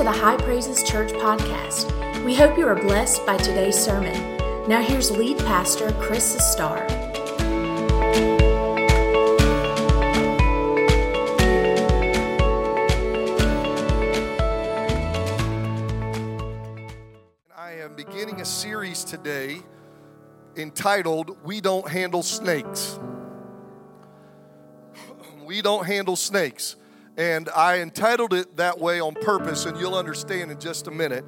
to the High Praises Church podcast. We hope you are blessed by today's sermon. Now, here's lead pastor Chris Sustar. I am beginning a series today entitled We Don't Handle Snakes. We Don't Handle Snakes. And I entitled it that way on purpose, and you'll understand in just a minute.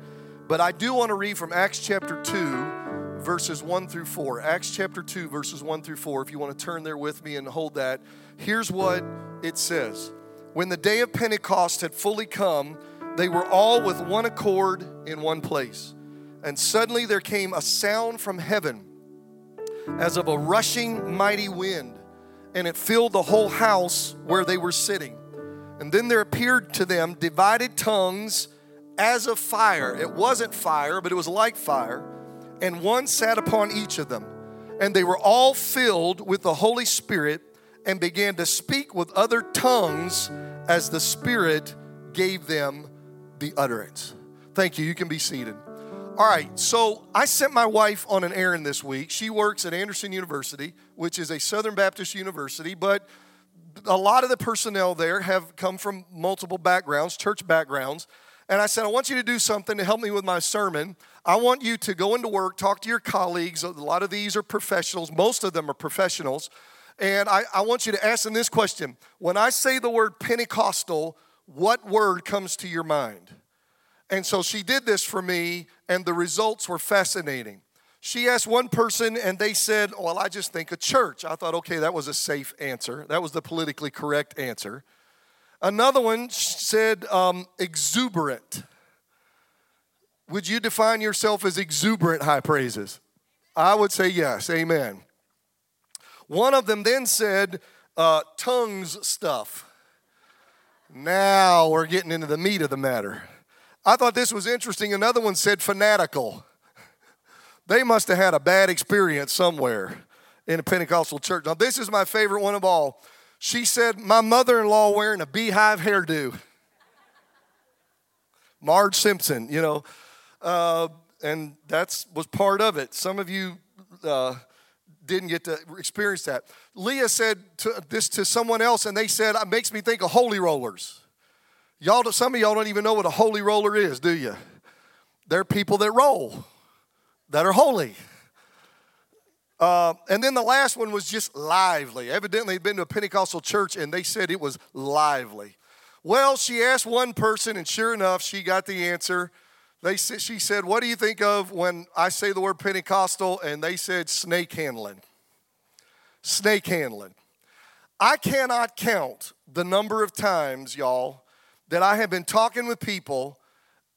But I do want to read from Acts chapter 2, verses 1 through 4. Acts chapter 2, verses 1 through 4. If you want to turn there with me and hold that, here's what it says When the day of Pentecost had fully come, they were all with one accord in one place. And suddenly there came a sound from heaven as of a rushing mighty wind, and it filled the whole house where they were sitting. And then there appeared to them divided tongues as of fire. It wasn't fire, but it was like fire. And one sat upon each of them. And they were all filled with the Holy Spirit and began to speak with other tongues as the Spirit gave them the utterance. Thank you. You can be seated. All right, so I sent my wife on an errand this week. She works at Anderson University, which is a Southern Baptist university, but a lot of the personnel there have come from multiple backgrounds, church backgrounds. And I said, I want you to do something to help me with my sermon. I want you to go into work, talk to your colleagues. A lot of these are professionals, most of them are professionals. And I, I want you to ask them this question When I say the word Pentecostal, what word comes to your mind? And so she did this for me, and the results were fascinating. She asked one person, and they said, Well, I just think a church. I thought, okay, that was a safe answer. That was the politically correct answer. Another one said, um, exuberant. Would you define yourself as exuberant high praises? I would say yes, amen. One of them then said, uh, tongues stuff. Now we're getting into the meat of the matter. I thought this was interesting. Another one said fanatical. They must have had a bad experience somewhere in a Pentecostal church. Now, this is my favorite one of all. She said, My mother in law wearing a beehive hairdo. Marge Simpson, you know. Uh, and that was part of it. Some of you uh, didn't get to experience that. Leah said to, this to someone else, and they said, It makes me think of holy rollers. Y'all, some of y'all don't even know what a holy roller is, do you? They're people that roll that are holy. Uh, and then the last one was just lively. Evidently, they'd been to a Pentecostal church and they said it was lively. Well, she asked one person, and sure enough, she got the answer. They she said, What do you think of when I say the word Pentecostal? And they said, Snake handling. Snake handling. I cannot count the number of times, y'all, that I have been talking with people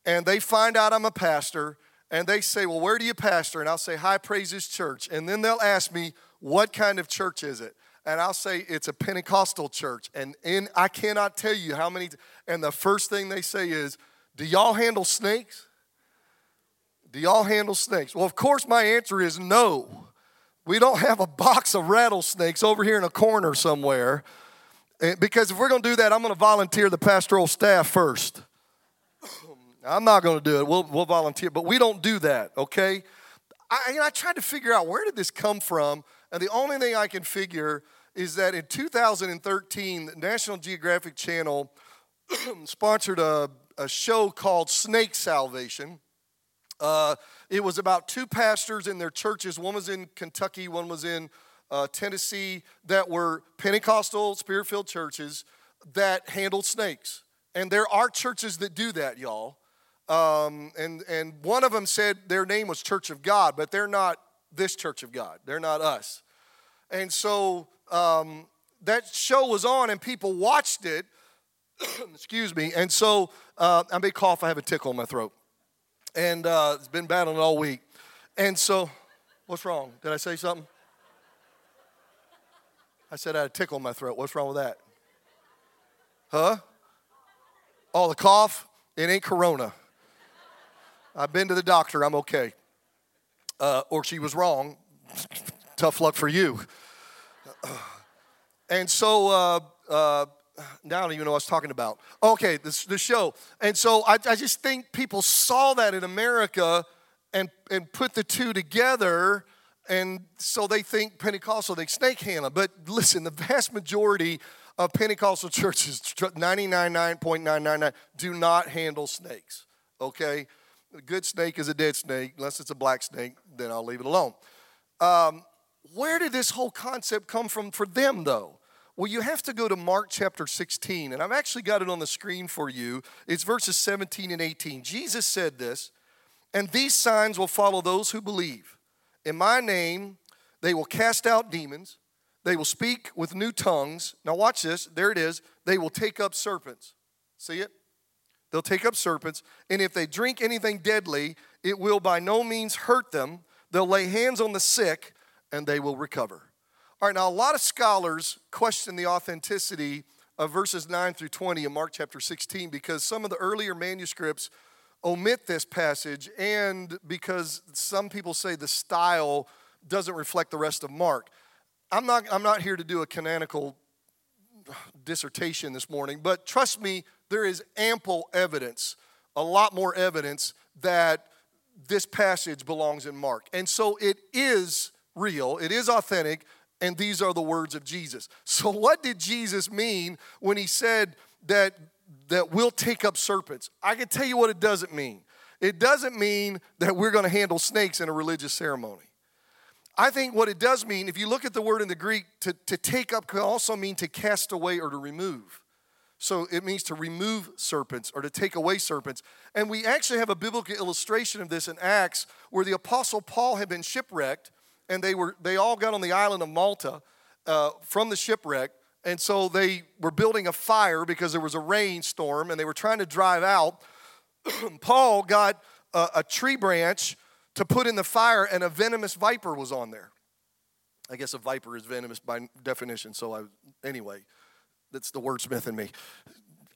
and they find out I'm a pastor and they say, Well, where do you pastor? And I'll say, High Praises Church. And then they'll ask me, What kind of church is it? And I'll say, It's a Pentecostal church. And in, I cannot tell you how many. And the first thing they say is, Do y'all handle snakes? Do y'all handle snakes? Well, of course, my answer is no. We don't have a box of rattlesnakes over here in a corner somewhere. Because if we're going to do that, I'm going to volunteer the pastoral staff first. I'm not going to do it. We'll, we'll volunteer, but we don't do that, okay? I, you know, I tried to figure out where did this come from, and the only thing I can figure is that in 2013, the National Geographic Channel sponsored a, a show called Snake Salvation. Uh, it was about two pastors in their churches. One was in Kentucky, one was in uh, Tennessee, that were Pentecostal, spirit filled churches that handled snakes. And there are churches that do that, y'all. Um, and, and one of them said their name was Church of God, but they're not this Church of God. They're not us. And so um, that show was on, and people watched it. Excuse me. And so uh, I may cough. I have a tickle in my throat, and uh, it's been battling all week. And so, what's wrong? Did I say something? I said I had a tickle in my throat. What's wrong with that? Huh? Oh, the cough? It ain't corona. I've been to the doctor, I'm okay. Uh, or she was wrong. Tough luck for you. And so uh, uh, now I don't even know what I was talking about. Okay, this, the show. And so I, I just think people saw that in America and, and put the two together. And so they think Pentecostal, they snake handle. But listen, the vast majority of Pentecostal churches, 99.999, do not handle snakes. Okay? A good snake is a dead snake. Unless it's a black snake, then I'll leave it alone. Um, where did this whole concept come from for them, though? Well, you have to go to Mark chapter 16, and I've actually got it on the screen for you. It's verses 17 and 18. Jesus said this, and these signs will follow those who believe. In my name, they will cast out demons, they will speak with new tongues. Now, watch this. There it is. They will take up serpents. See it? They'll take up serpents, and if they drink anything deadly, it will by no means hurt them. They'll lay hands on the sick, and they will recover. All right, now a lot of scholars question the authenticity of verses 9 through 20 in Mark chapter 16 because some of the earlier manuscripts omit this passage and because some people say the style doesn't reflect the rest of Mark. I'm not, I'm not here to do a canonical dissertation this morning, but trust me, there is ample evidence, a lot more evidence that this passage belongs in Mark. And so it is real, it is authentic, and these are the words of Jesus. So, what did Jesus mean when he said that, that we'll take up serpents? I can tell you what it doesn't mean. It doesn't mean that we're going to handle snakes in a religious ceremony. I think what it does mean, if you look at the word in the Greek, to, to take up can also mean to cast away or to remove. So it means to remove serpents or to take away serpents. And we actually have a biblical illustration of this in Acts where the Apostle Paul had been shipwrecked and they were they all got on the island of Malta uh, from the shipwreck, and so they were building a fire because there was a rainstorm, and they were trying to drive out. Paul got a, a tree branch to put in the fire, and a venomous viper was on there. I guess a viper is venomous by definition. So I anyway, that's the wordsmith in me.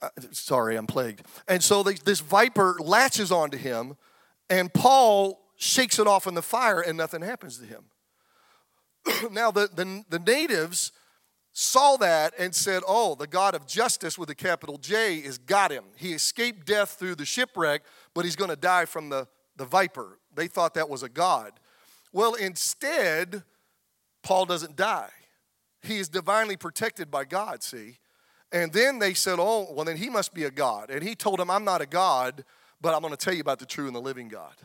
Uh, sorry, I'm plagued. And so they, this viper latches onto him, and Paul shakes it off in the fire, and nothing happens to him. now, the, the, the natives saw that and said, Oh, the God of justice with a capital J has got him. He escaped death through the shipwreck, but he's going to die from the, the viper. They thought that was a God. Well, instead, Paul doesn't die. He is divinely protected by God, see? And then they said, Oh, well, then he must be a God. And he told them, I'm not a God, but I'm going to tell you about the true and the living God.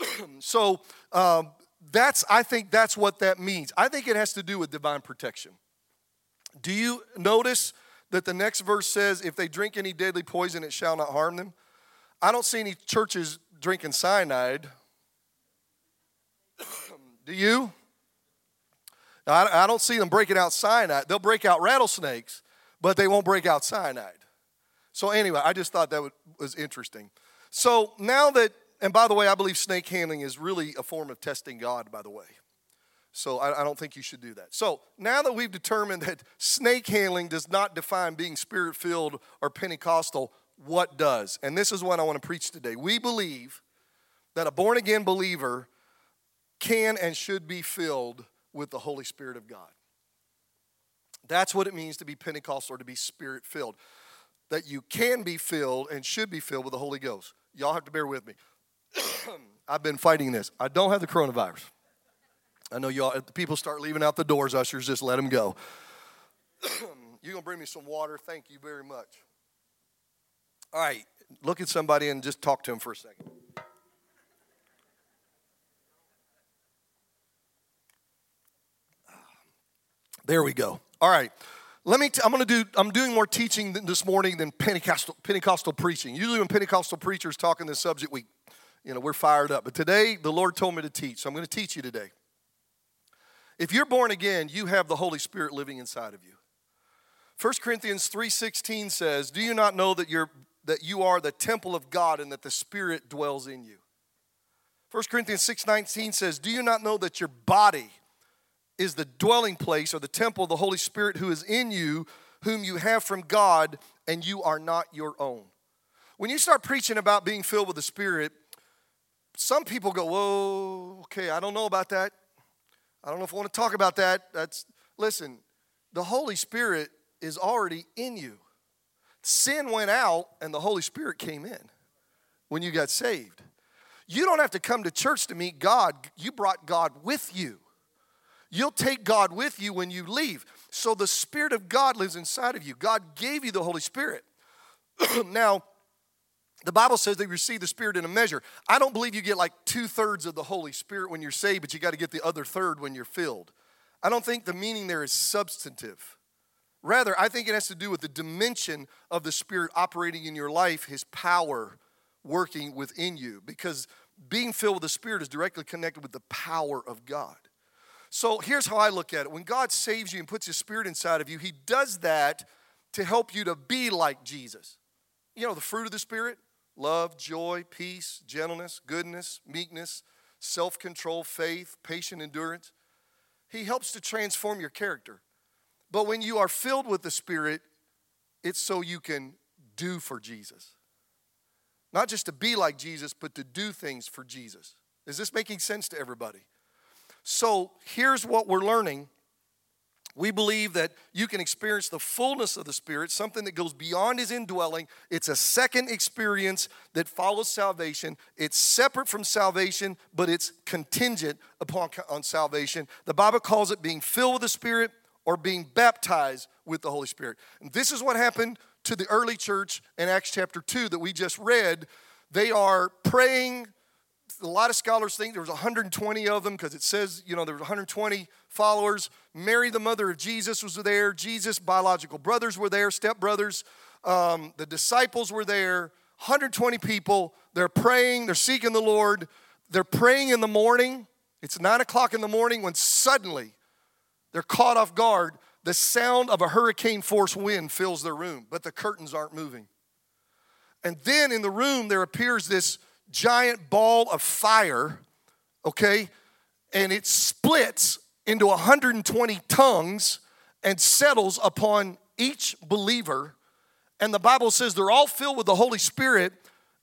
so, um, that's i think that's what that means i think it has to do with divine protection do you notice that the next verse says if they drink any deadly poison it shall not harm them i don't see any churches drinking cyanide. Do you? I, don't see them breaking out cyanide. They'll break out rattlesnakes but they won't break out cyanide. So anyway i just thought that was interesting. So now that and by the way, I believe snake handling is really a form of testing God, by the way. So I, I, don't think you should do that. So now that we've determined that snake handling does not define being spirit filled or Pentecostal, what does? And this is what I want to preach today. We believe that a born again believer can and should be filled with the Holy Spirit of God. That's what it means to be Pentecostal or to be spirit filled. That you can be filled and should be filled with the Holy Ghost. Y'all have to bear with me. I've been fighting this. I don't have the coronavirus. I know y'all, people start leaving out the doors, ushers, just let them go. You're going to bring me some water? Thank you very much. All right, look at somebody and just talk to them for a second. There we go. All right. Let me. T- I'm going to do. I'm doing more teaching this morning than Pentecostal Pentecostal preaching. Usually, when Pentecostal preachers talk on this subject, we you know, we're fired up. But today, the Lord told me to teach, so I'm going to teach you today. If you're born again, you have the Holy Spirit living inside of you. 1 Corinthians 3:16 says, "Do you not know that you're that you are the temple of God and that the Spirit dwells in you?" 1 Corinthians 6:19 says, "Do you not know that your body is the dwelling place or the temple of the Holy Spirit who is in you, whom you have from God, and you are not your own?" When you start preaching about being filled with the Spirit, some people go, whoa, okay, I don't know about that. I don't know if I want to talk about that. That's listen, the Holy Spirit is already in you. Sin went out and the Holy Spirit came in when you got saved. You don't have to come to church to meet God, you brought God with you. You'll take God with you when you leave. So the Spirit of God lives inside of you. God gave you the Holy Spirit. now, the Bible says they receive the Spirit in a measure. I don't believe you get like two thirds of the Holy Spirit when you're saved, but you got to get the other third when you're filled. I don't think the meaning there is substantive. Rather, I think it has to do with the dimension of the Spirit operating in your life, His power working within you, because being filled with the Spirit is directly connected with the power of God. So here's how I look at it when God saves you and puts His Spirit inside of you, He does that to help you to be like Jesus. You know, the fruit of the Spirit love, joy, peace, gentleness, goodness, meekness, self control, faith, patient endurance. He helps to transform your character. But when you are filled with the Spirit, it's so you can do for Jesus. Not just to be like Jesus, but to do things for Jesus. Is this making sense to everybody? So here's what we're learning. We believe that you can experience the fullness of the Spirit, something that goes beyond His indwelling. It's a second experience that follows salvation. It's separate from salvation, but it's contingent upon on salvation. The Bible calls it being filled with the Spirit or being baptized with the Holy Spirit. And this is what happened to the early church in Acts chapter 2 that we just read. They are praying a lot of scholars think there was 120 of them because it says, you know, there were 120 followers. Mary, the mother of Jesus, was there. Jesus' biological brothers were there, stepbrothers. Um, the disciples were there. 120 people. They're praying. They're seeking the Lord. They're praying in the morning. It's nine o'clock in the morning when suddenly they're caught off guard. The sound of a hurricane force wind fills their room, but the curtains aren't moving. And then in the room, there appears this giant ball of fire, okay, and it splits into 120 tongues and settles upon each believer. And the Bible says they're all filled with the Holy Spirit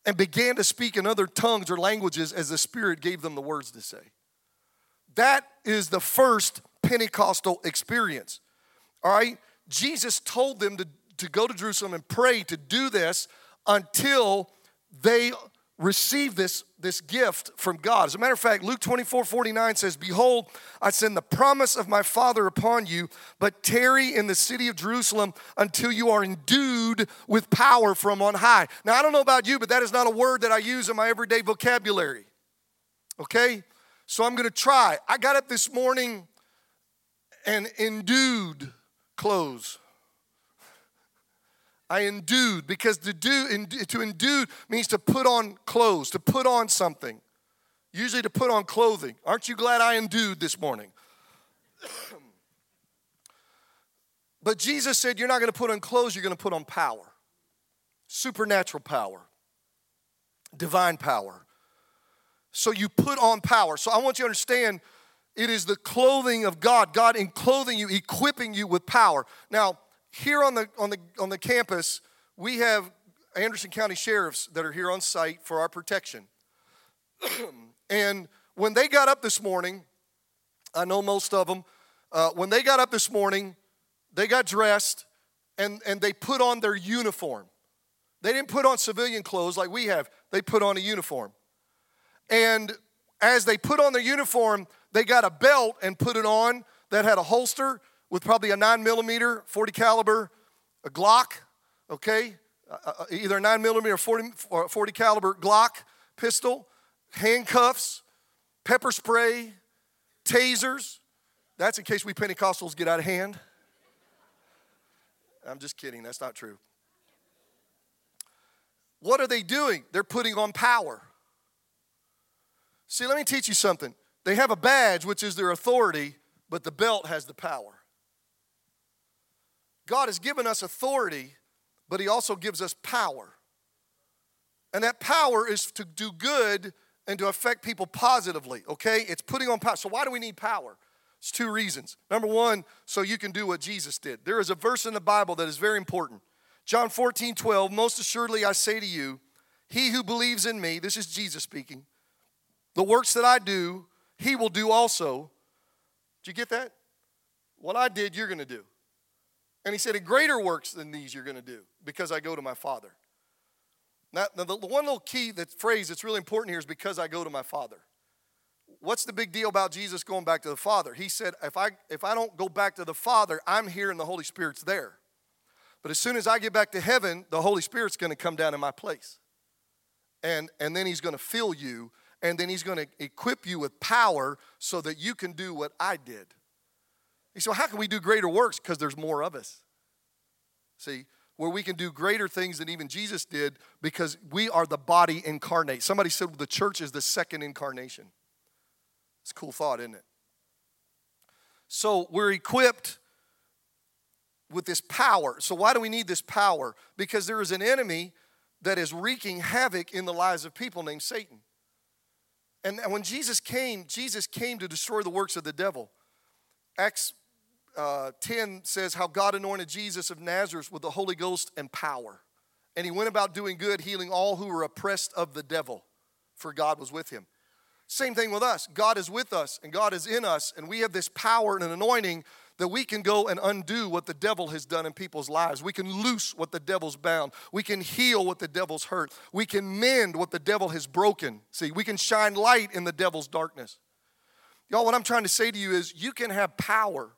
and began to speak in other tongues or languages as the Spirit gave them the words to say. That is the first Pentecostal experience. All right? Jesus told them to, to go to Jerusalem and pray to do this until they receive this, this gift from God. As a matter of fact, Luke 24 49 says, Behold, I send the promise of my Father upon you, but tarry in the city of Jerusalem until you are endued with power from on high. Now, I don't know about you, but that is not a word that I use in my everyday vocabulary. Okay? So I'm gonna try. I got up this morning and endued clothes. I endued because to do to endue means to put on clothes, to put on something. Usually to put on clothing. Aren't you glad I endued this morning? but Jesus said you're not going to put on clothes, you're going to put on power. Supernatural power. Divine power. So you put on power. So I want you to understand it is the clothing of God, God in clothing you, equipping you with power. Now, here on the, on the, on the campus, we have Anderson County sheriffs that are here on site for our protection. and when they got up this morning, I know most of them, uh, when they got up this morning, they got dressed and, and they put on their uniform. They didn't put on civilian clothes like we have, they put on a uniform. And as they put on their uniform, they got a belt and put it on that had a holster with probably a 9 millimeter, 40 caliber, a Glock, okay? Uh, uh, uh either a 9 millimeter or 40, or 40 caliber Glock pistol, handcuffs, pepper spray, tasers. That's in case we Pentecostals get out of hand. I'm just kidding, that's not true. What are they doing? They're putting on power. See, let me teach you something. They have a badge, which is their authority, but the belt has the power. God has given us authority, but He also gives us power. And that power is to do good and to affect people positively, okay? It's putting on power. So, why do we need power? It's two reasons. Number one, so you can do what Jesus did. There is a verse in the Bible that is very important. John 14, 12, most assuredly I say to you, he who believes in me, this is Jesus speaking, the works that I do, he will do also. Did you get that? What I did, you're gonna do. And he said, And greater works than these you're going to do because I go to my Father. Now, the, the one little key, that phrase that's really important here is because I go to my Father. What's the big deal about Jesus going back to the Father? He said, if I, if I don't go back to the Father, I'm here and the Holy Spirit's there. But as soon as I get back to heaven, the Holy Spirit's going to come down in my place. And, and then He's going to fill you, and then He's going to equip you with power so that you can do what I did. He said, well, How can we do greater works? Because there's more of us. See, where we can do greater things than even Jesus did because we are the body incarnate. Somebody said well, the church is the second incarnation. It's a cool thought, isn't it? So we're equipped with this power. So, why do we need this power? Because there is an enemy that is wreaking havoc in the lives of people named Satan. And when Jesus came, Jesus came to destroy the works of the devil. Acts uh, 10 says how God anointed Jesus of Nazareth with the Holy Ghost and power. And he went about doing good, healing all who were oppressed of the devil, for God was with him. Same thing with us. God is with us and God is in us, and we have this power and an anointing that we can go and undo what the devil has done in people's lives. We can loose what the devil's bound. We can heal what the devil's hurt. We can mend what the devil has broken. See, we can shine light in the devil's darkness. Y'all, what I'm trying to say to you is you can have power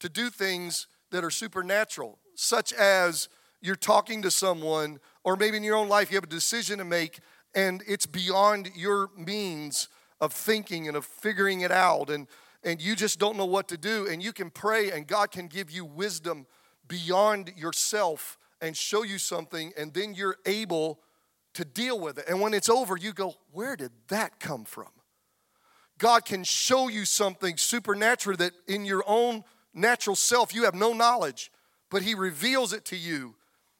to do things that are supernatural, such as you're talking to someone, or maybe in your own life you have a decision to make and it's beyond your means of thinking and of figuring it out and and you just don't know what to do and you can pray and God can give you wisdom beyond yourself and show you something and then you're able to deal with it and when it's over you go where did that come from God can show you something supernatural that in your own natural self you have no knowledge but he reveals it to you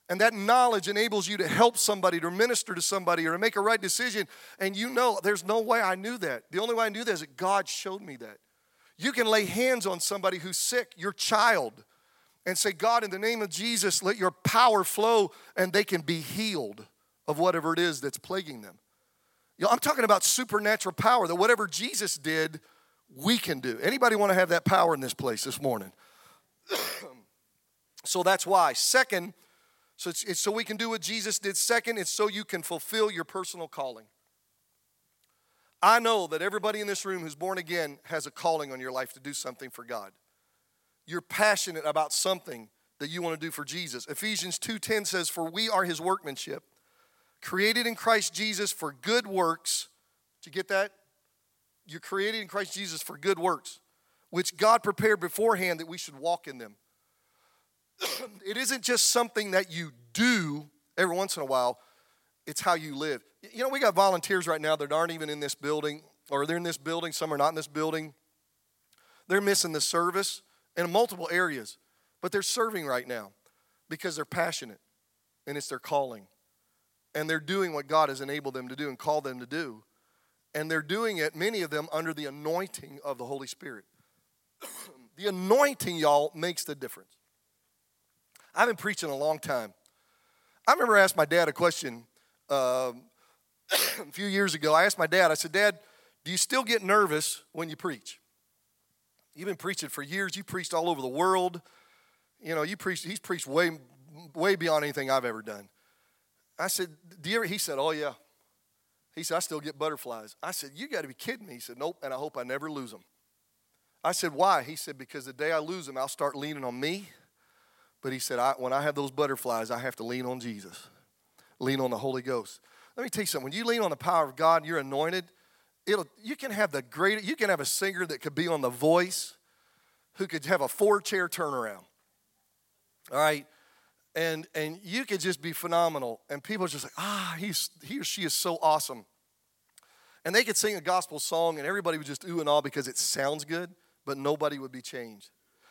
and that knowledge enables you to help somebody, to minister to somebody, or to make a right decision. And you know, there's no way I knew that. The only way I knew that is that God showed me that. You can lay hands on somebody who's sick, your child, and say, God, in the name of Jesus, let your power flow, and they can be healed of whatever it is that's plaguing them. You know, I'm talking about supernatural power that whatever Jesus did, we can do. Anybody want to have that power in this place this morning? so that's why. Second, so it's, it's so we can do what Jesus did. Second, it's so you can fulfill your personal calling. I know that everybody in this room who's born again has a calling on your life to do something for God. You're passionate about something that you want to do for Jesus. Ephesians 2:10 says, "For we are his workmanship, created in Christ Jesus for good works." Did you get that? You're created in Christ Jesus for good works, which God prepared beforehand that we should walk in them. it isn't just something that you do every once in a while, it's how you live. You know, we got volunteers right now that aren't even in this building, or they're in this building, some are not in this building. They're missing the service in multiple areas, but they're serving right now because they're passionate and it's their calling. And they're doing what God has enabled them to do and called them to do. And they're doing it, many of them, under the anointing of the Holy Spirit. the anointing, y'all, makes the difference. I've been preaching a long time. I remember asking my dad a question uh, a few years ago. I asked my dad, I said, Dad, do you still get nervous when you preach? You've been preaching for years. You preached all over the world. You know, you preached, he's preached way, way beyond anything I've ever done. I said, do you ever, he said, oh yeah. He said, I still get butterflies. I said, you got to be kidding me. He said, nope, and I hope I never lose them. I said, why? He said, because the day I lose them, I'll start leaning on me but he said, I, when I have those butterflies, I have to lean on Jesus, lean on the Holy Ghost. Let me tell you something. When you lean on the power of God, you're anointed. It'll, you can have the great, you can have a singer that could be on The Voice who could have a four chair turnaround. All right? And, and you could just be phenomenal. And people are just like, ah, he's, he or she is so awesome. And they could sing a gospel song and everybody would just ooh and all because it sounds good, but nobody would be changed.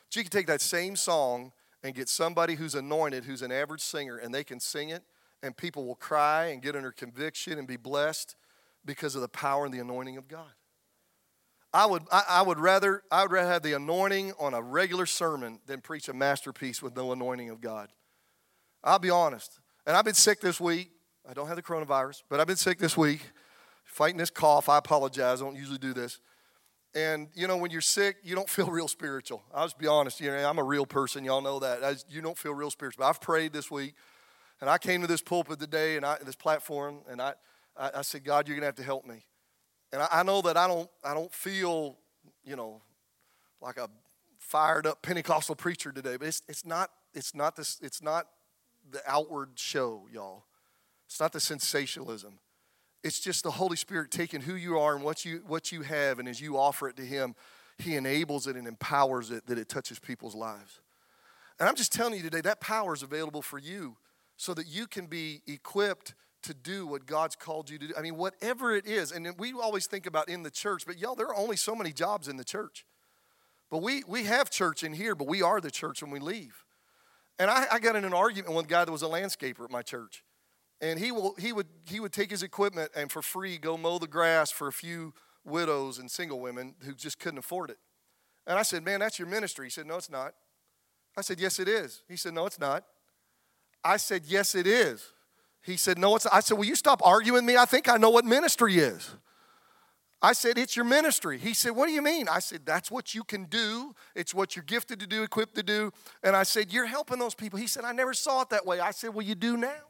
So you could take that same song and get somebody who's anointed, who's an average singer, and they can sing it, and people will cry and get under conviction and be blessed because of the power and the anointing of God. I would, I, I, would rather, I would rather have the anointing on a regular sermon than preach a masterpiece with no anointing of God. I'll be honest. And I've been sick this week. I don't have the coronavirus, but I've been sick this week, fighting this cough. I apologize. I don't usually do this. And you know, when you're sick, you don't feel real spiritual. I'll just be honest. You know, I'm a real person. Y'all know that. I, you don't feel real spiritual. But I've prayed this week, and I came to this pulpit today and I, this platform, and I, I, said, God, you're gonna have to help me. And I, I know that I don't, I don't feel, you know, like a fired up Pentecostal preacher today, but it's, it's not, it's not this, it's not the outward show, y'all. It's not the sensationalism. It's just the Holy Spirit taking who you are and what you what you have, and as you offer it to Him, He enables it and empowers it that it touches people's lives. And I'm just telling you today that power is available for you so that you can be equipped to do what God's called you to do. I mean, whatever it is. And we always think about in the church, but y'all, there are only so many jobs in the church. But we, we have church in here, but we are the church when we leave. And I, I got in an argument with a guy that was a landscaper at my church and he will he would he would take his equipment and for free go mow the grass for a few widows and single women who just couldn't afford it. And I said, "Man, that's your ministry." He said, "No, it's not." I said, "Yes, it is." He said, "No, it's not." I said, "Yes, it is." He said, "No, it's." I said, "Will you stop arguing with me? I think I know what ministry is." I said, It's your ministry. He said, What do you mean? I said, That's what you can do. It's what you're gifted to do, equipped to do. And I said, You're helping those people. He said, I never saw it that way. I said, Well, you do now.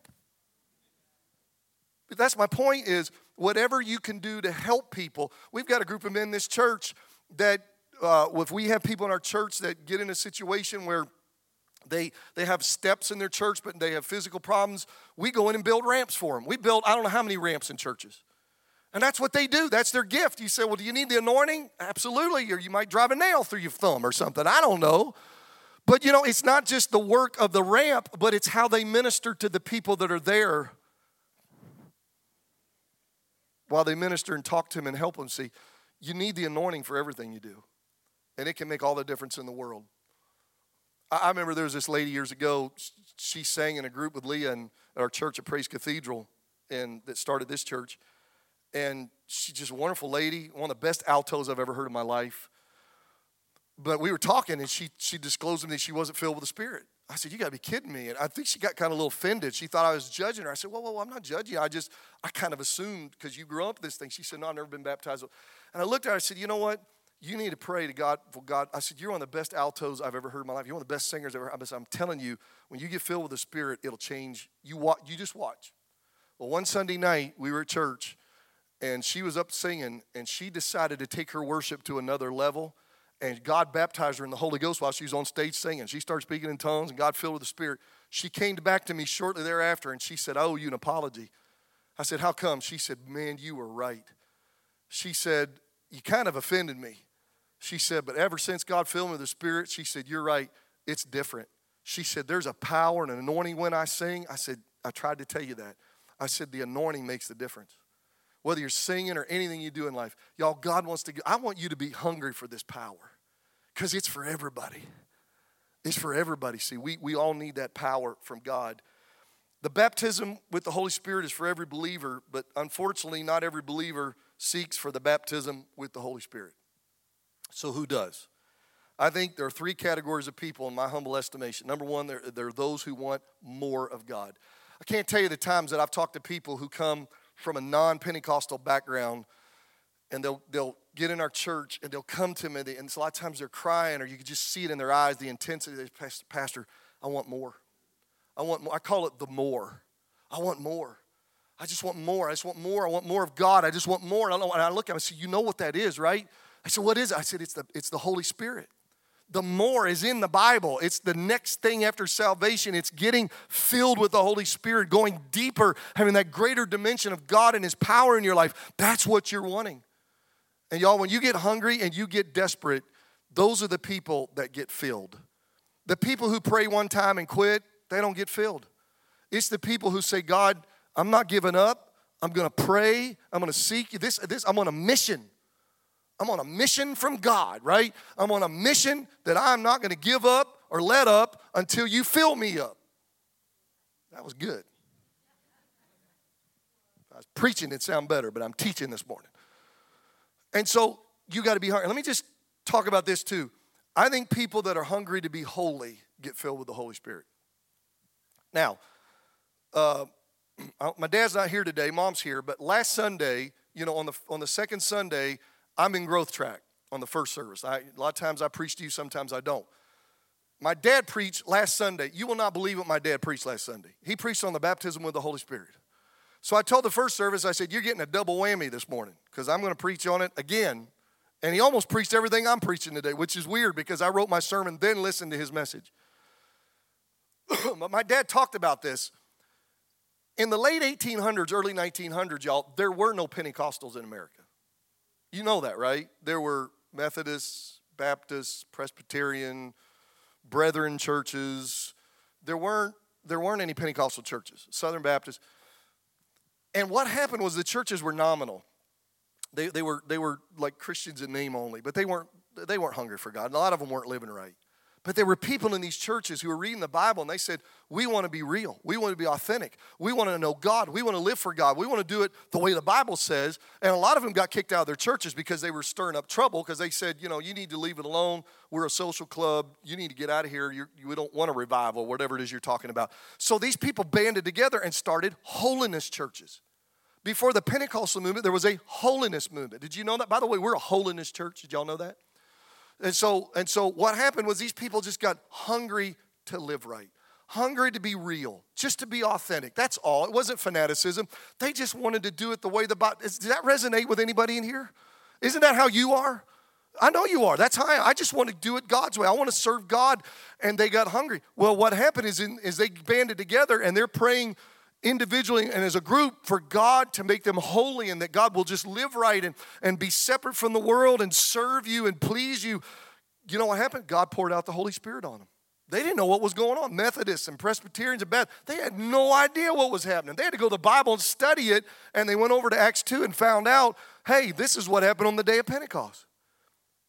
But that's my point is whatever you can do to help people. We've got a group of men in this church that uh, if we have people in our church that get in a situation where they, they have steps in their church, but they have physical problems, we go in and build ramps for them. We build, I don't know how many ramps in churches. And that's what they do. That's their gift. You say, well, do you need the anointing? Absolutely. Or you might drive a nail through your thumb or something. I don't know. But you know, it's not just the work of the ramp, but it's how they minister to the people that are there while they minister and talk to him and help him. See, you need the anointing for everything you do, and it can make all the difference in the world. I, remember there was this lady years ago. She sang in a group with Leah in our church at Praise Cathedral, and that started this church. And she's just a wonderful lady, one of the best altos I've ever heard in my life. But we were talking, and she she disclosed to me that she wasn't filled with the Spirit. I said, You got to be kidding me. And I think she got kind of a little offended. She thought I was judging her. I said, Well, well, I'm not judging. I just, I kind of assumed because you grew up this thing. She said, No, I've never been baptized. And I looked at her, I said, You know what? You need to pray to God for God. I said, You're one of the best altos I've ever heard in my life. You're one of the best singers I've ever heard. I'm telling you, when you get filled with the Spirit, it'll change. You, watch, you just watch. Well, one Sunday night, we were at church, and she was up singing, and she decided to take her worship to another level and God baptized her in the Holy Ghost while she was on stage singing. She started speaking in tongues, and God filled with the Spirit. She came back to me shortly thereafter, and she said, I owe you an apology. I said, How come? She said, Man, you were right. She said, You kind of offended me. She said, But ever since God filled me with the Spirit, she said, You're right. It's different. She said, There's a power and an anointing when I sing. I said, I tried to tell you that. I said, The anointing makes the difference whether you're singing or anything you do in life. Y'all, God wants to, I want you to be hungry for this power because it's for everybody. It's for everybody. See, we, we all need that power from God. The baptism with the Holy Spirit is for every believer, but unfortunately, not every believer seeks for the baptism with the Holy Spirit. So, who does? I think there are three categories of people in my humble estimation. Number one, there, there are those who want more of God. I can't tell you the times that I've talked to people who come from a non Pentecostal background, and they'll, they'll get in our church and they'll come to me, and a lot of times they're crying, or you can just see it in their eyes the intensity. They, say, Pastor, I want more. I want more. I call it the more. I want more. I just want more. I just want more. I want more of God. I just want more. And I look at them and say, You know what that is, right? I said, What is it? I said, It's the, it's the Holy Spirit the more is in the Bible. It's the next thing after salvation. It's getting filled with the Holy Spirit, going deeper, having that greater dimension of God and His power in your life. That's what you're wanting. And y'all, when you get hungry and you get desperate, those are the people that get filled. The people who pray one time and quit, they don't get filled. It's the people who say, God, I'm not giving up. I'm going to pray. I'm going to seek you. This, this, I'm on a mission. I'm on a mission from God, right? I'm on a mission that I'm not going to give up or let up until you fill me up. That was good. I was preaching, it sound better, but I'm teaching this morning. And so you got to be hungry. Let me just talk about this too. I think people that are hungry to be holy get filled with the Holy Spirit. Now, uh, my dad's not here today, mom's here, but last Sunday, you know, on the on the second Sunday, I'm in growth track. on the first service. I, a lot of times I preach to you, sometimes I don't. My dad preached last Sunday. You will not believe what my dad preached last Sunday. He preached on the baptism with the Holy Spirit. So I told the first service, I said, You're getting a double whammy this morning because I'm going to preach on it again. And he almost preached everything I'm preaching today, which is weird because I wrote my sermon, then listened to his message. but my dad talked about this. In the late 1800s, early 1900s, y'all, there were no Pentecostals in America. You know that, right? There were Methodists, Baptists, Presbyterian, Brethren churches. There weren't, there weren't any Pentecostal churches, Southern Baptists. And what happened was the churches were nominal. They, they, were, they were like Christians in name only, but they weren't, they weren't hungry for God. A lot of them weren't living right. But there were people in these churches who were reading the Bible and they said, We want to be real. We want to be authentic. We want to know God. We want to live for God. We want to do it the way the Bible says. And a lot of them got kicked out of their churches because they were stirring up trouble because they said, You know, you need to leave it alone. We're a social club. You need to get out of here. You don't want a revival, whatever it is you're talking about. So these people banded together and started holiness churches. Before the Pentecostal movement, there was a holiness movement. Did you know that? By the way, we're a holiness church. Did y'all know that? And so, and so what happened was these people just got hungry to live right, hungry to be real, just to be authentic. That's all. It wasn't fanaticism. They just wanted to do it the way the Bible. Does that resonate with anybody in here? Isn't that how you are? I know you are. That's how I, I just want to do it God's way. I want to serve God. And they got hungry. Well, what happened is, in, is they banded together and they're praying individually and as a group for God to make them holy and that God will just live right and, and be separate from the world and serve you and please you. You know what happened? God poured out the Holy Spirit on them. They didn't know what was going on. Methodists and Presbyterians and Baptists, they had no idea what was happening. They had to go to the Bible and study it, and they went over to Acts 2 and found out, hey, this is what happened on the day of Pentecost.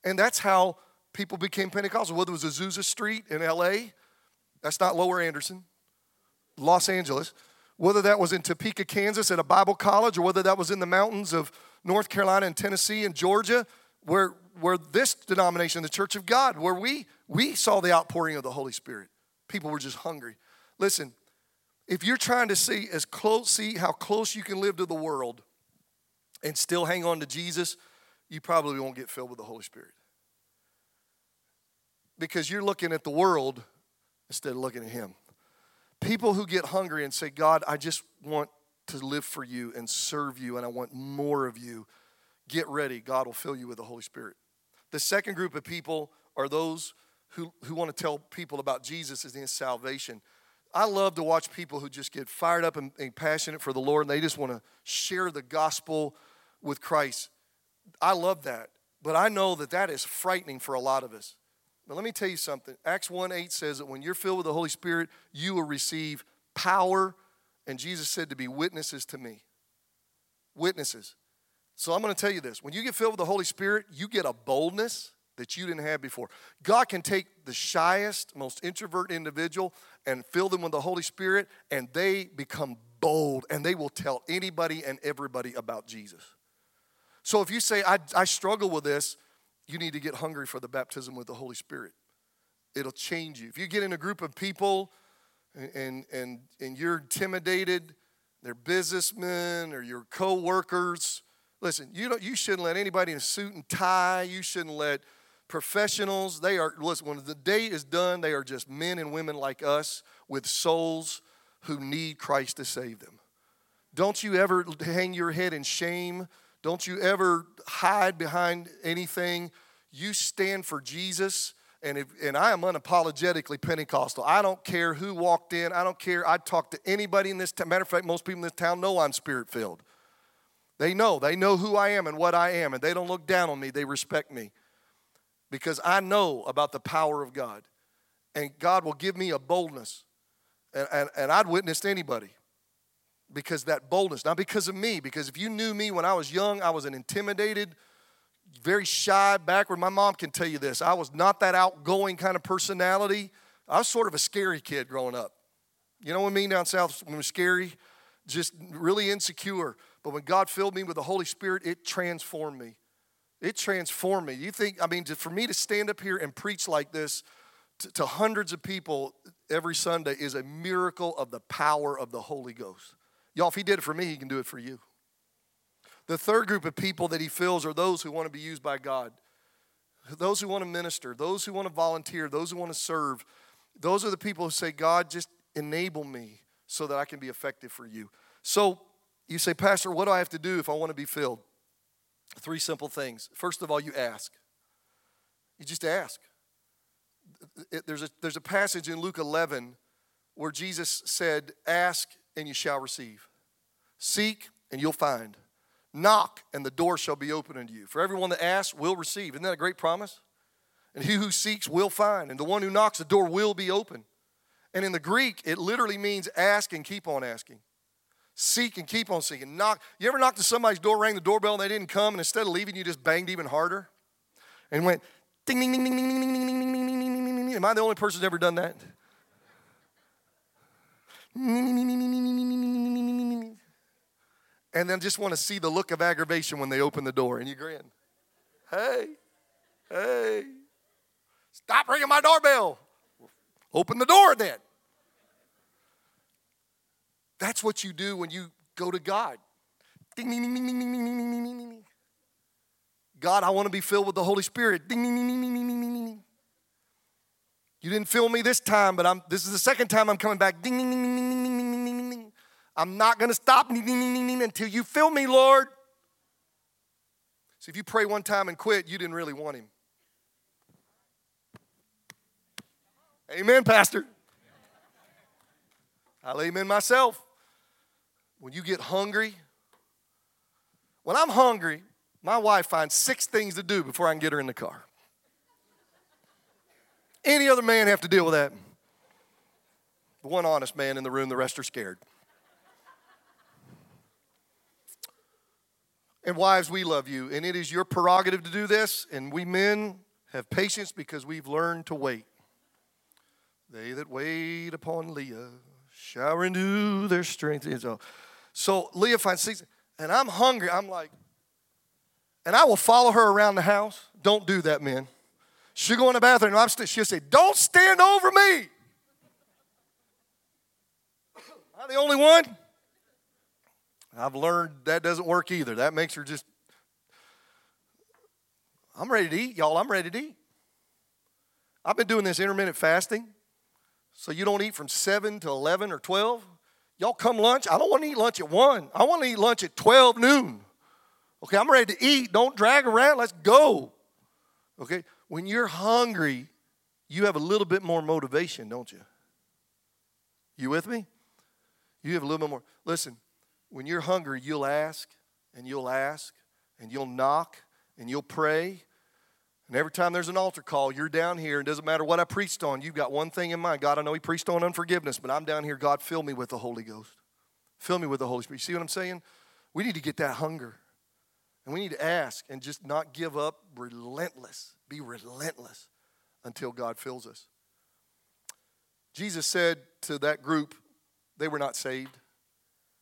And that's how people became Pentecostal. Whether it was Azusa Street in LA, that's not Lower Anderson, Los Angeles, whether that was in Topeka, Kansas at a Bible college, or whether that was in the mountains of North Carolina and Tennessee and Georgia, where, where this denomination, the Church of God, where we, we saw the outpouring of the Holy Spirit. People were just hungry. Listen, if you're trying to see as close, see how close you can live to the world and still hang on to Jesus, you probably won't get filled with the Holy Spirit. Because you're looking at the world instead of looking at Him. People who get hungry and say, God, I just want to live for you and serve you, and I want more of you. Get ready. God will fill you with the Holy Spirit. The second group of people are those who, who want to tell people about Jesus as his salvation. I love to watch people who just get fired up and, and passionate for the Lord and they just want to share the gospel with Christ. I love that. But I know that that is frightening for a lot of us. Now, let me tell you something. Acts 1 8 says that when you're filled with the Holy Spirit, you will receive power. And Jesus said to be witnesses to me. Witnesses. So I'm going to tell you this when you get filled with the Holy Spirit, you get a boldness that you didn't have before. God can take the shyest, most introvert individual and fill them with the Holy Spirit, and they become bold and they will tell anybody and everybody about Jesus. So if you say, I, I struggle with this, you need to get hungry for the baptism with the Holy Spirit. It'll change you. If you get in a group of people and, and, and you're intimidated, they're businessmen or your co-workers, listen, you, don't, you shouldn't let anybody in a suit and tie, you shouldn't let professionals, they are, listen, when the day is done, they are just men and women like us with souls who need Christ to save them. Don't you ever hang your head in shame don't you ever hide behind anything. You stand for Jesus. And, if, and I am unapologetically Pentecostal. I don't care who walked in. I don't care. I talk to anybody in this town. Matter of fact, most people in this town know I'm spirit filled. They know. They know who I am and what I am. And they don't look down on me. They respect me because I know about the power of God. And God will give me a boldness. And, and, and I'd witness anybody because that boldness, not because of me, because if you knew me when I was young, I was an intimidated, very shy, backward. My mom can tell you this. I was not that outgoing kind of personality. I was sort of a scary kid growing up. You know what I mean down south when we're scary? Just really insecure. But when God filled me with the Holy Spirit, it transformed me. It transformed me. You think, I mean, for me to stand up here and preach like this to, to hundreds of people every Sunday is a miracle of the power of the Holy Ghost. Y'all, if he did it for me, he can do it for you. The third group of people that he fills are those who want to be used by God. those who want to minister, those who want to volunteer, those who want to serve, those are the people who say, God, just enable me so that I can be effective for you. So you say, Pastor, what do I have to do if I want to be filled? Three simple things. First of all, you ask. You just ask. There's a, there's a passage in Luke 11 where Jesus said, Ask and you shall receive, seek and you'll find, knock and the door shall be open unto you. For everyone that asks will receive. Isn't that a great promise? And he who seeks will find, and the one who knocks, the door will be open. And in the Greek, it literally means ask and keep on asking. Seek and keep on seeking. Knock. You ever knocked at somebody's door, rang the doorbell, and they didn't come, and instead of leaving, you just banged even harder? And went ding, ding, ding, ding, ding, ding, ding, ding, ding, ding, ding, ding, ding. Am I the only person who's ever done that? And then just want to see the look of aggravation when they open the door, and you grin. Hey, hey, stop ringing my doorbell. Open the door then. That's what you do when you go to God. Ding, ding, ding, ding, ding, ding, ding, ding, ding. God, I want to be filled with the Holy Spirit. Ding, ding, ding, ding, ding, ding, ding, ding. You didn't fill me this time, but I'm this is the second time I'm coming back. Ding, ding, ding, ding, ding, ding, ding, ding, ding. I'm not going to stop ding, ding, ding, ding, until you fill me, Lord. So if you pray one time and quit, you didn't really want him. Amen, Pastor. I'll amen myself. When you get hungry, when I'm hungry, my wife finds six things to do before I can get her in the car. Any other man have to deal with that? The One honest man in the room, the rest are scared. And wives, we love you, and it is your prerogative to do this, and we men have patience because we've learned to wait. They that wait upon Leah shall renew their strength. So, so Leah finds six, and I'm hungry. I'm like, and I will follow her around the house. Don't do that, men. She'll go in the bathroom, and I'm st- she'll say, Don't stand over me. I'm the only one. I've learned that doesn't work either. That makes her just, I'm ready to eat, y'all. I'm ready to eat. I've been doing this intermittent fasting. So you don't eat from 7 to 11 or 12? Y'all come lunch. I don't want to eat lunch at 1. I want to eat lunch at 12 noon. Okay, I'm ready to eat. Don't drag around. Let's go. Okay, when you're hungry, you have a little bit more motivation, don't you? You with me? You have a little bit more. Listen, when you're hungry, you'll ask and you'll ask and you'll knock and you'll pray and every time there's an altar call, you're down here. It doesn't matter what I preached on, you've got one thing in mind. God, I know He preached on unforgiveness, but I'm down here. God, fill me with the Holy Ghost. Fill me with the Holy Spirit. You see what I'm saying? We need to get that hunger. And we need to ask and just not give up, relentless. Be relentless until God fills us. Jesus said to that group, they were not saved.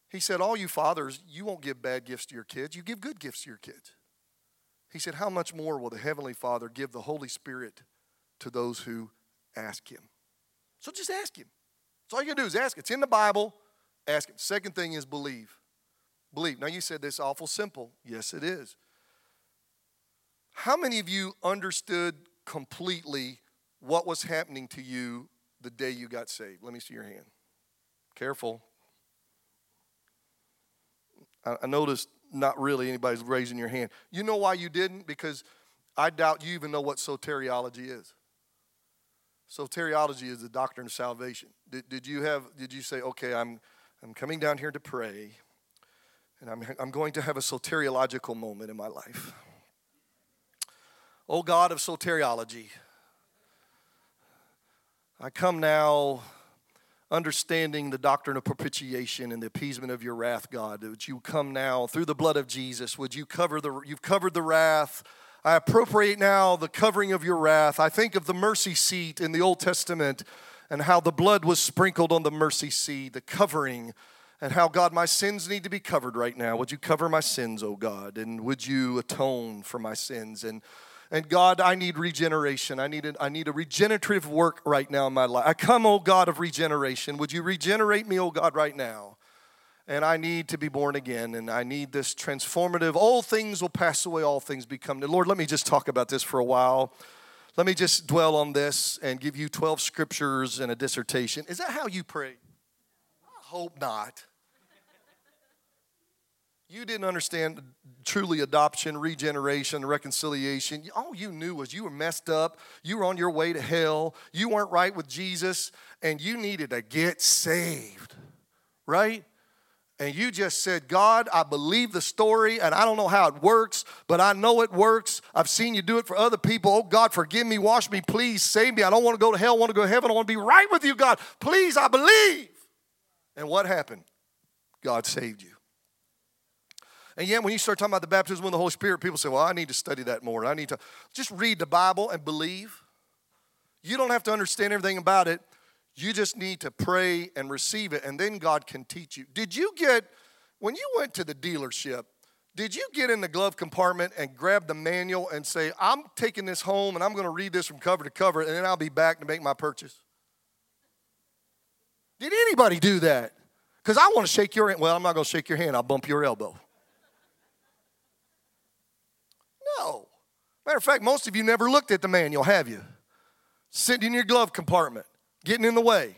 He said, All you fathers, you won't give bad gifts to your kids, you give good gifts to your kids. He said, How much more will the Heavenly Father give the Holy Spirit to those who ask Him? So just ask Him. That's all you can do is ask. It's in the Bible. Ask Him. Second thing is believe. Believe. Now, you said this awful simple. Yes, it is. How many of you understood completely what was happening to you the day you got saved? Let me see your hand. Careful. I noticed not really anybody's raising your hand. You know why you didn't? Because I doubt you even know what soteriology is. Soteriology is the doctrine of salvation. Did, did you have, did you say, okay, I'm, I'm coming down here to pray, and I'm, I'm going to have a soteriological moment in my life? Oh God of soteriology, I come now understanding the doctrine of propitiation and the appeasement of your wrath, God. Would you come now through the blood of Jesus? Would you cover the you've covered the wrath? I appropriate now the covering of your wrath. I think of the mercy seat in the Old Testament and how the blood was sprinkled on the mercy seat, the covering, and how, God, my sins need to be covered right now. Would you cover my sins, oh God? And would you atone for my sins? And and God, I need regeneration. I need, a, I need a regenerative work right now in my life. I come, oh God of regeneration. Would you regenerate me, oh God, right now? and I need to be born again, and I need this transformative. All things will pass away, all things become new. Lord, let me just talk about this for a while. Let me just dwell on this and give you 12 scriptures and a dissertation. Is that how you pray? Hope not. You didn't understand truly adoption, regeneration, reconciliation. All you knew was you were messed up. You were on your way to hell. You weren't right with Jesus, and you needed to get saved, right? and you just said, God, I believe the story and I don't know how it works, but I know it works. I've seen you do it for other people. Oh, God, forgive me, wash me, please save me. I don't want to go to hell, I want to go to heaven. I want to be right with you, God. Please, I believe. And what happened? God saved you. And yet, when you start talking about the baptism of the Holy Spirit, people say, Well, I need to study that more. I need to just read the Bible and believe. You don't have to understand everything about it. You just need to pray and receive it, and then God can teach you. Did you get, when you went to the dealership, did you get in the glove compartment and grab the manual and say, I'm taking this home and I'm going to read this from cover to cover, and then I'll be back to make my purchase? Did anybody do that? Because I want to shake your hand. Well, I'm not going to shake your hand, I'll bump your elbow. No. Matter of fact, most of you never looked at the manual, have you? Sitting in your glove compartment getting in the way.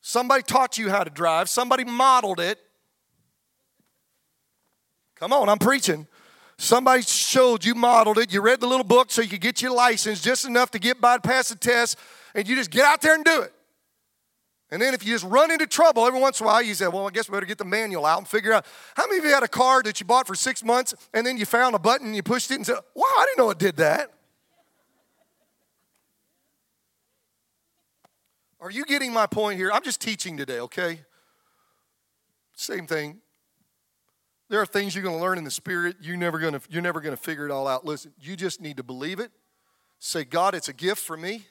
Somebody taught you how to drive, somebody modeled it. Come on, I'm preaching. Somebody showed you, modeled it. You read the little book so you could get your license just enough to get by pass the test, and you just get out there and do it. And then if you just run into trouble every once in a while, you say, Well, I guess we better get the manual out and figure out. How many of you had a car that you bought for six months and then you found a button and you pushed it and said, Wow, I didn't know it did that? Are you getting my point here? I'm just teaching today, okay? Same thing. There are things you're going to learn in the spirit. You're never going to you're never going to figure it all out. Listen, you just need to believe it. Say, God, it's a gift for me,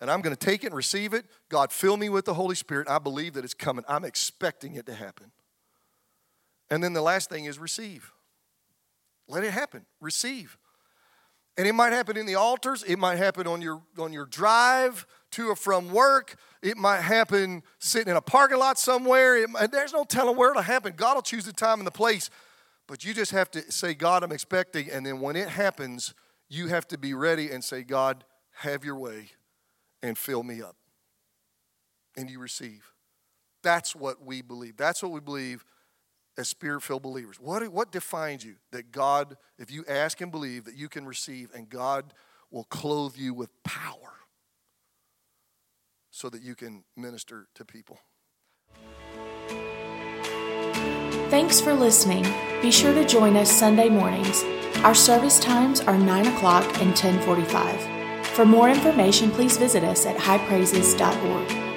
and I'm going to take it and receive it. God, fill me with the Holy Spirit. I believe that it's coming. I'm expecting it to happen. And then the last thing is receive. Let it happen. Receive. And it might happen in the altars, it might happen on your on your drive to or from work. It might happen sitting in a parking lot somewhere. Might, there's no telling where it'll happen. God will choose the time and the place. But you just have to say, God, I'm expecting. And then when it happens, you have to be ready and say, God, have your way and fill me up. And you receive. That's what we believe. That's what we believe as spirit filled believers. What, what defines you? That God, if you ask and believe, that you can receive, and God will clothe you with power so that you can minister to people. Thanks for listening. Be sure to join us Sunday mornings. Our service times are 9 o'clock and 1045. For more information, please visit us at highpraises.org.